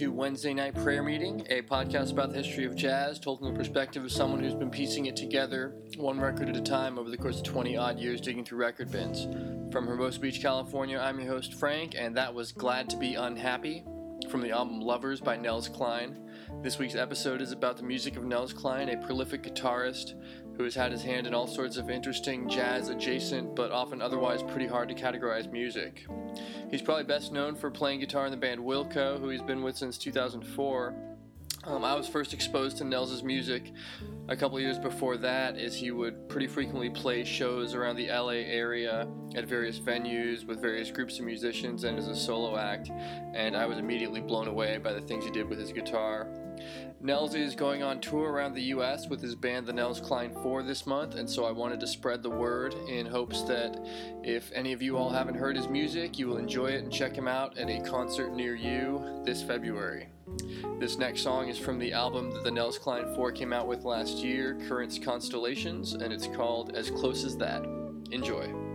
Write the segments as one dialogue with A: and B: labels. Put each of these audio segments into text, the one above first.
A: to Wednesday Night Prayer Meeting, a podcast about the history of jazz told from the perspective of someone who's been piecing it together one record at a time over the course of 20 odd years digging through record bins. From Hermosa Beach, California, I'm your host, Frank, and that was Glad to Be Unhappy from the album Lovers by Nels Cline. This week's episode is about the music of Nels Cline, a prolific guitarist who has had his hand in all sorts of interesting jazz adjacent but often otherwise pretty hard to categorize music. He's probably best known for playing guitar in the band Wilco, who he's been with since 2004. Um, I was first exposed to Nels's music a couple years before that, as he would pretty frequently play shows around the LA area at various venues with various groups of musicians and as a solo act, and I was immediately blown away by the things he did with his guitar. Nels is going on tour around the US with his band, the Nels Cline 4, this month, and so I wanted to spread the word in hopes that if any of you all haven't heard his music, you will enjoy it and check him out at a concert near you this February. This next song is from the album that the Nels Cline 4 came out with last year, Currents Constellations, and it's called As Close as That. Enjoy.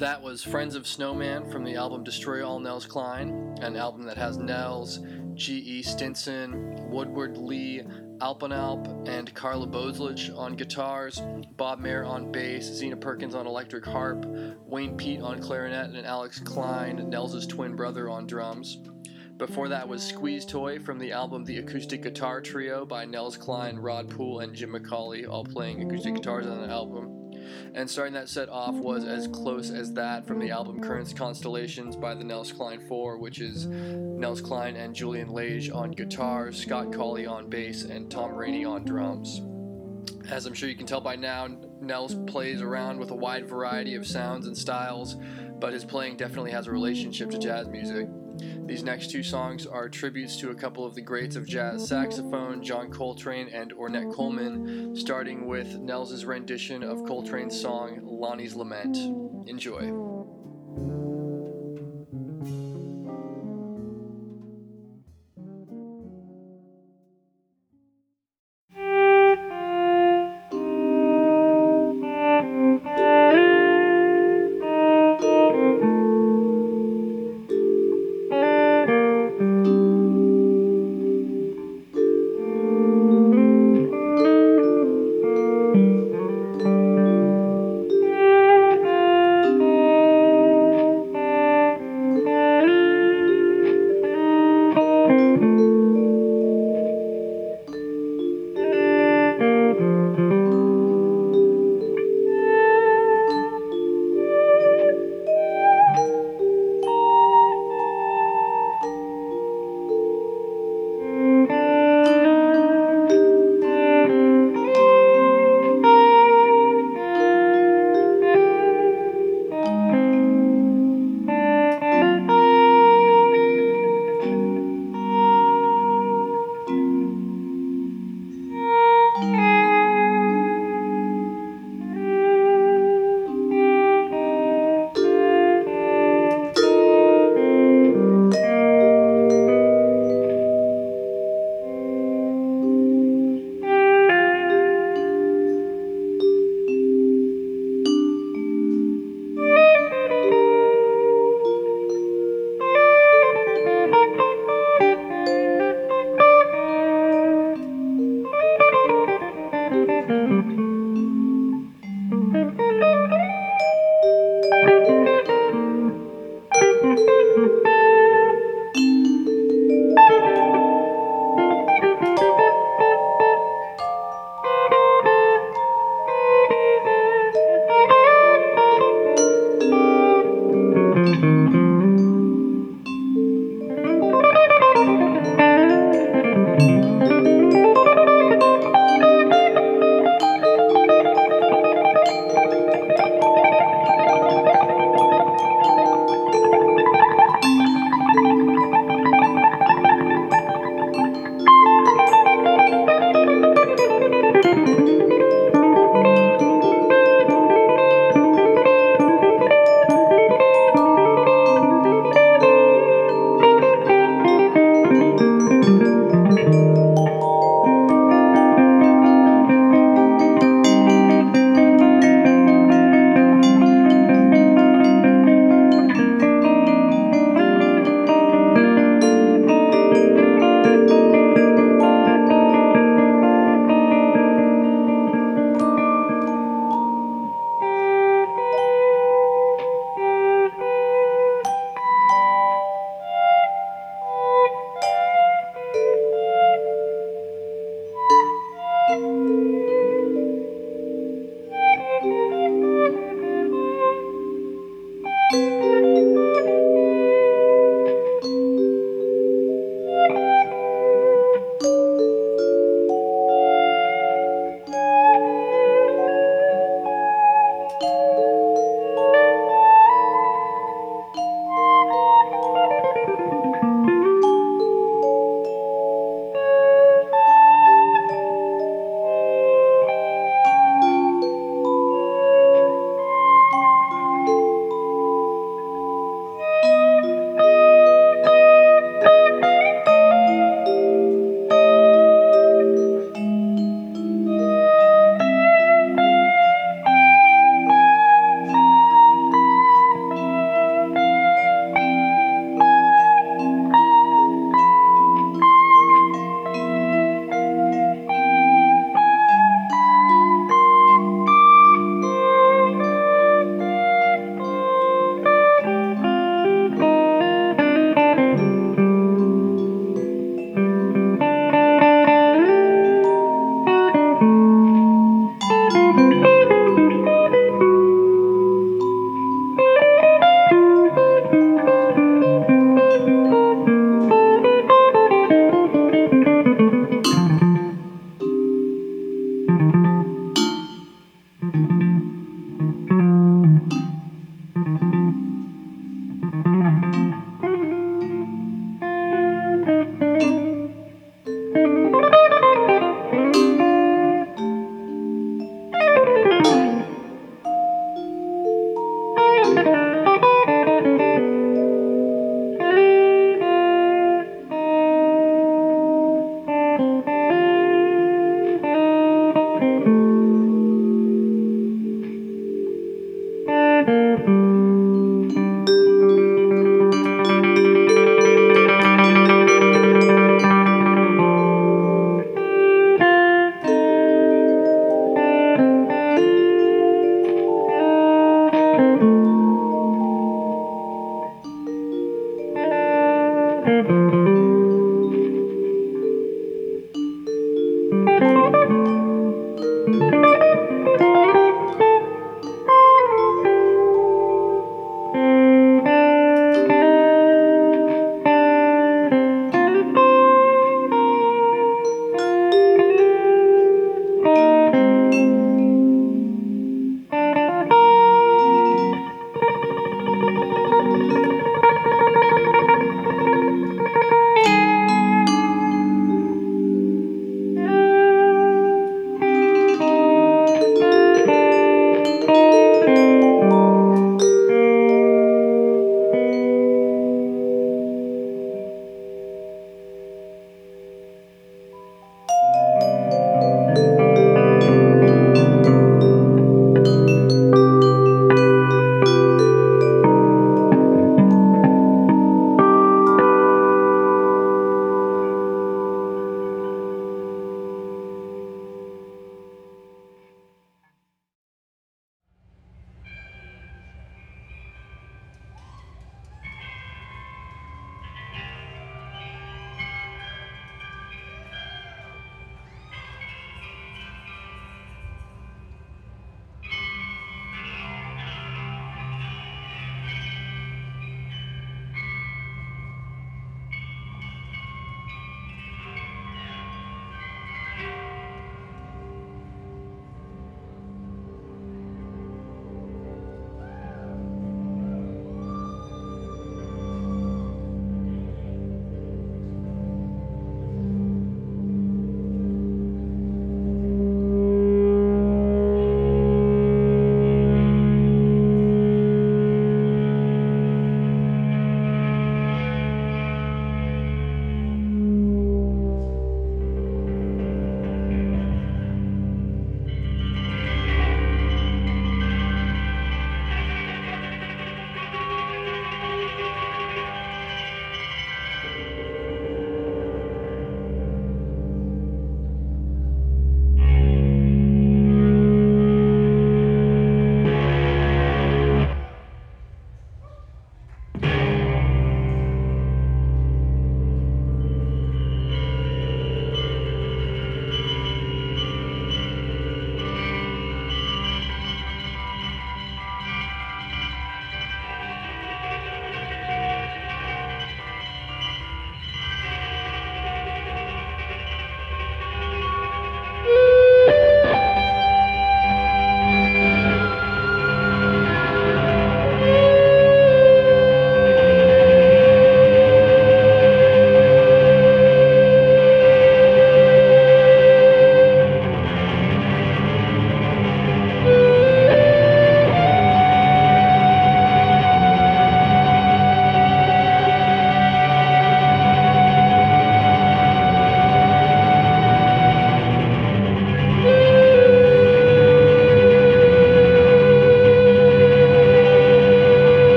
A: That was Friends of Snowman from the album Destroy All Nels Cline, an album that has Nels, G.E. Stinson, Woodward Lee, Aplanalp, and Carla Bozulich on guitars, Bob Mair on bass, Zeena Parkins on electric harp, Wayne Peet on clarinet, and Alex Cline, Nels' twin brother, on drums. Before that was Squeeze Toy from the album The Acoustic Guitar Trio by Nels Cline, Rod Poole, and Jim McAuley, all playing acoustic guitars on the album. And starting that set off was as close as that from the album Currents Constellations by the Nels Cline 4, which is Nels Cline and Julian Lage on guitar, Scott Colley on bass, and Tom Rainey on drums. As I'm sure you can tell by now, Nels plays around with a wide variety of sounds and styles, but his playing definitely has a relationship to jazz music. These next two songs are tributes to a couple of the greats of jazz saxophone, John Coltrane and Ornette Coleman, starting with Nels' rendition of Coltrane's song Lonnie's Lament. Enjoy.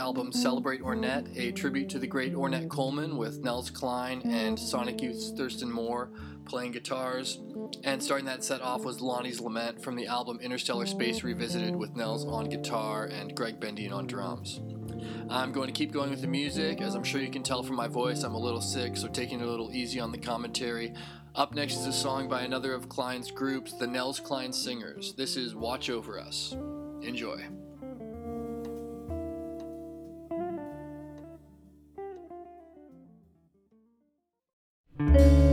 A: Album Celebrate Ornette, a tribute to the great Ornette Coleman with Nels Cline and Sonic Youth's Thurston Moore playing guitars. And starting that set off was Lonnie's Lament from the album Interstellar Space Revisited with Nels on guitar and Gregg Bendian on drums. I'm going to keep going with the music. As I'm sure you can tell from my voice, I'm a little sick, so taking it a little easy on the commentary. Up next is a song by another of Cline's groups, the Nels Cline Singers. This is Watch Over Us. Enjoy. Música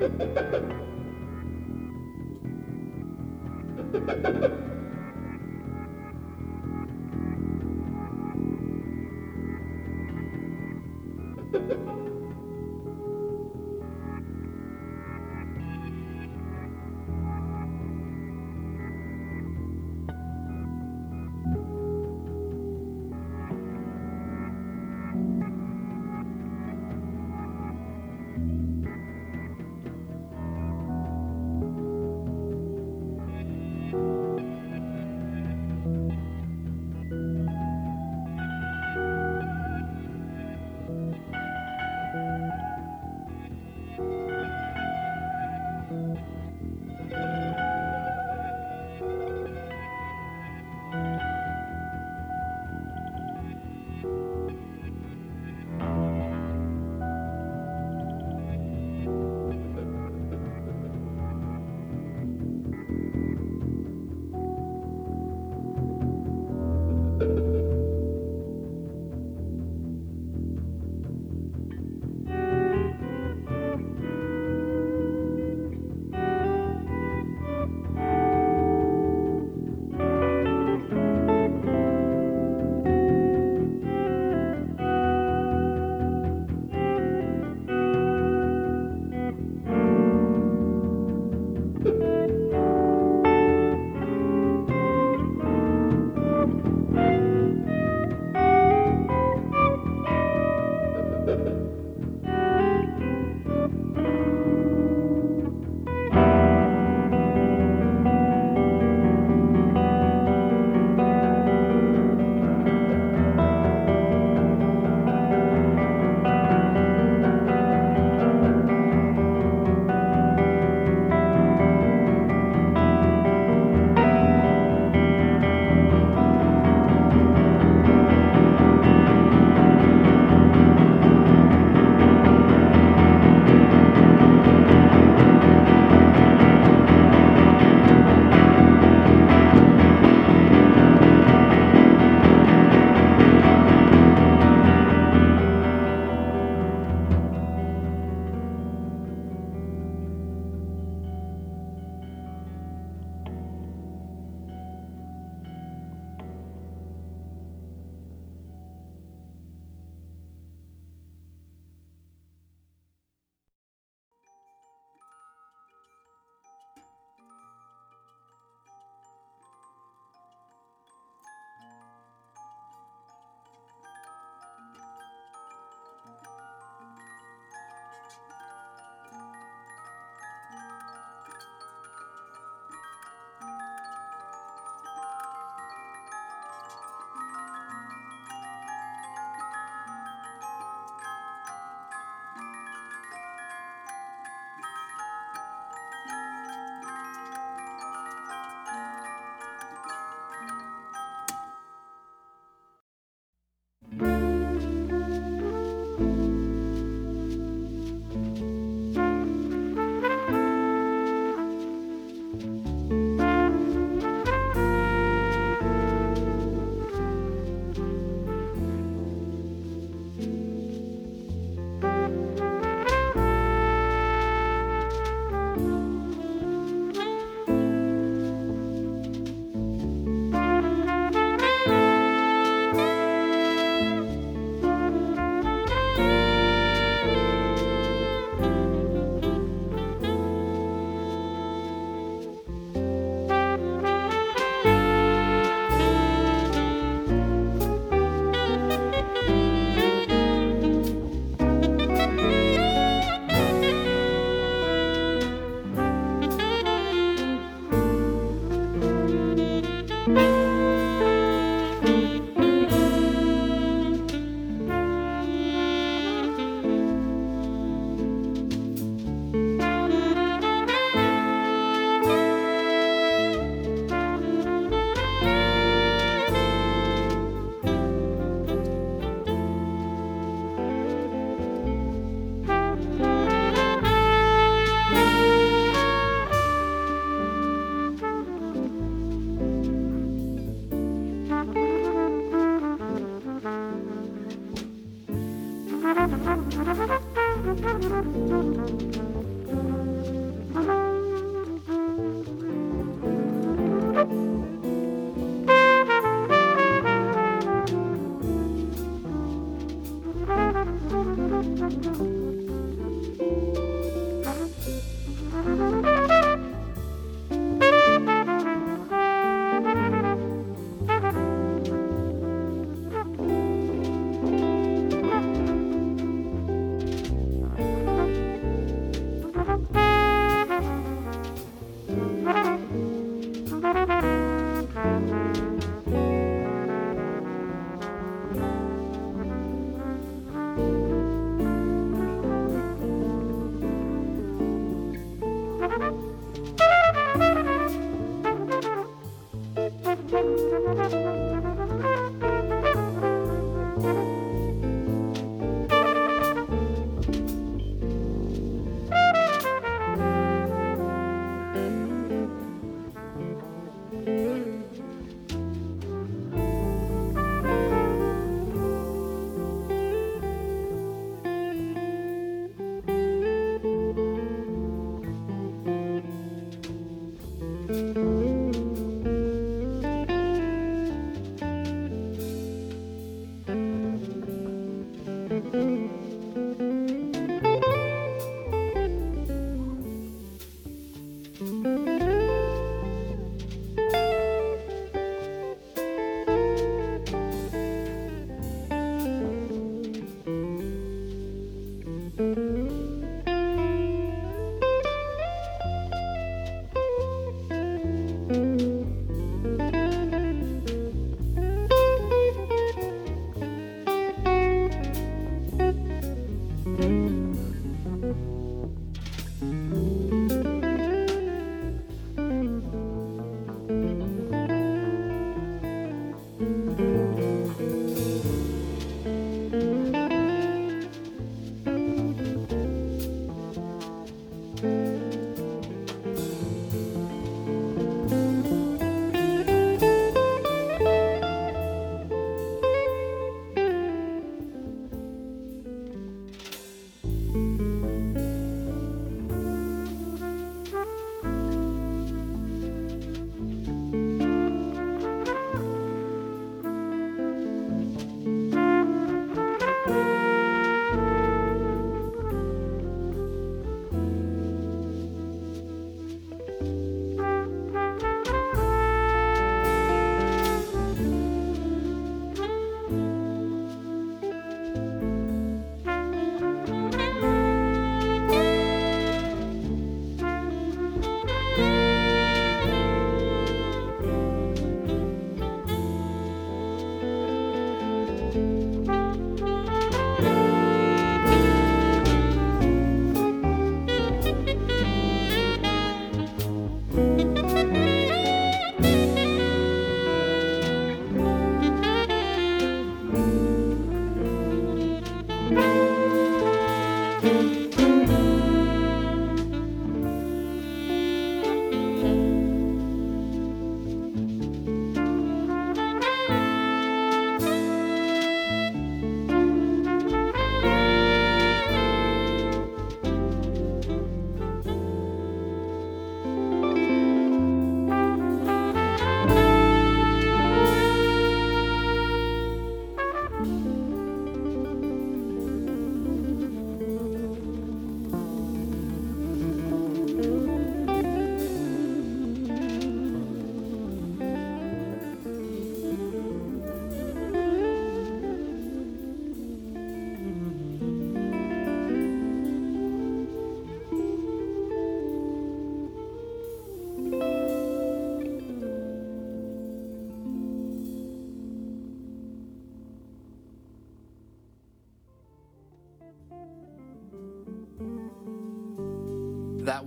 A: Ha ha ha!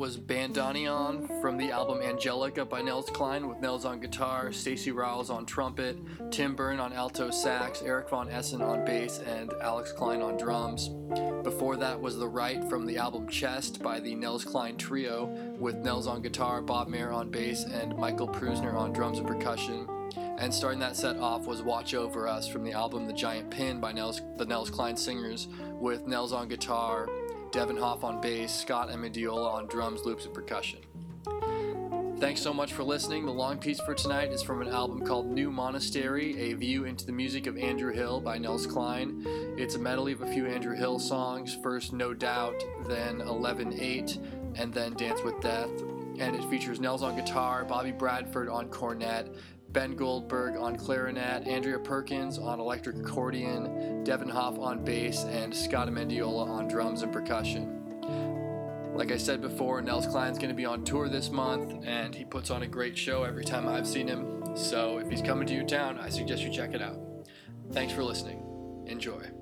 A: Was Bandoneon from the album Angelica by Nels Cline with Nels on guitar, Stacy Rowles on trumpet, Tim Berne on alto sax, Eric Von Essen on bass, and Alex Cline on drums. Before that was The Right from the album Chest by the Nels Cline Trio with Nels on guitar, Bob Mair on bass, and Michael Preussner on drums and percussion. And starting that set off was Watch Over Us from the album The Giant Pin by Nels, the Nels Cline Singers, with Nels on guitar, Devin Hoff on bass, Scott Amendola on drums, loops, and percussion. Thanks so much for listening. The long piece for tonight is from an album called New Monastery, A View into the Music of Andrew Hill by Nels Cline. It's a medley of a few Andrew Hill songs, first No Doubt, then 11-8, and then Dance with Death. And it features Nels on guitar, Bobby Bradford on cornet, Ben Goldberg on clarinet, Andrea Parkins on electric accordion, Devin Hoff on bass, and Scott Amendola on drums and percussion. Like I said before, Nels Cline's going to be on tour this month, and he puts on a great show every time I've seen him. So if he's coming to your town, I suggest you check it out. Thanks for listening. Enjoy.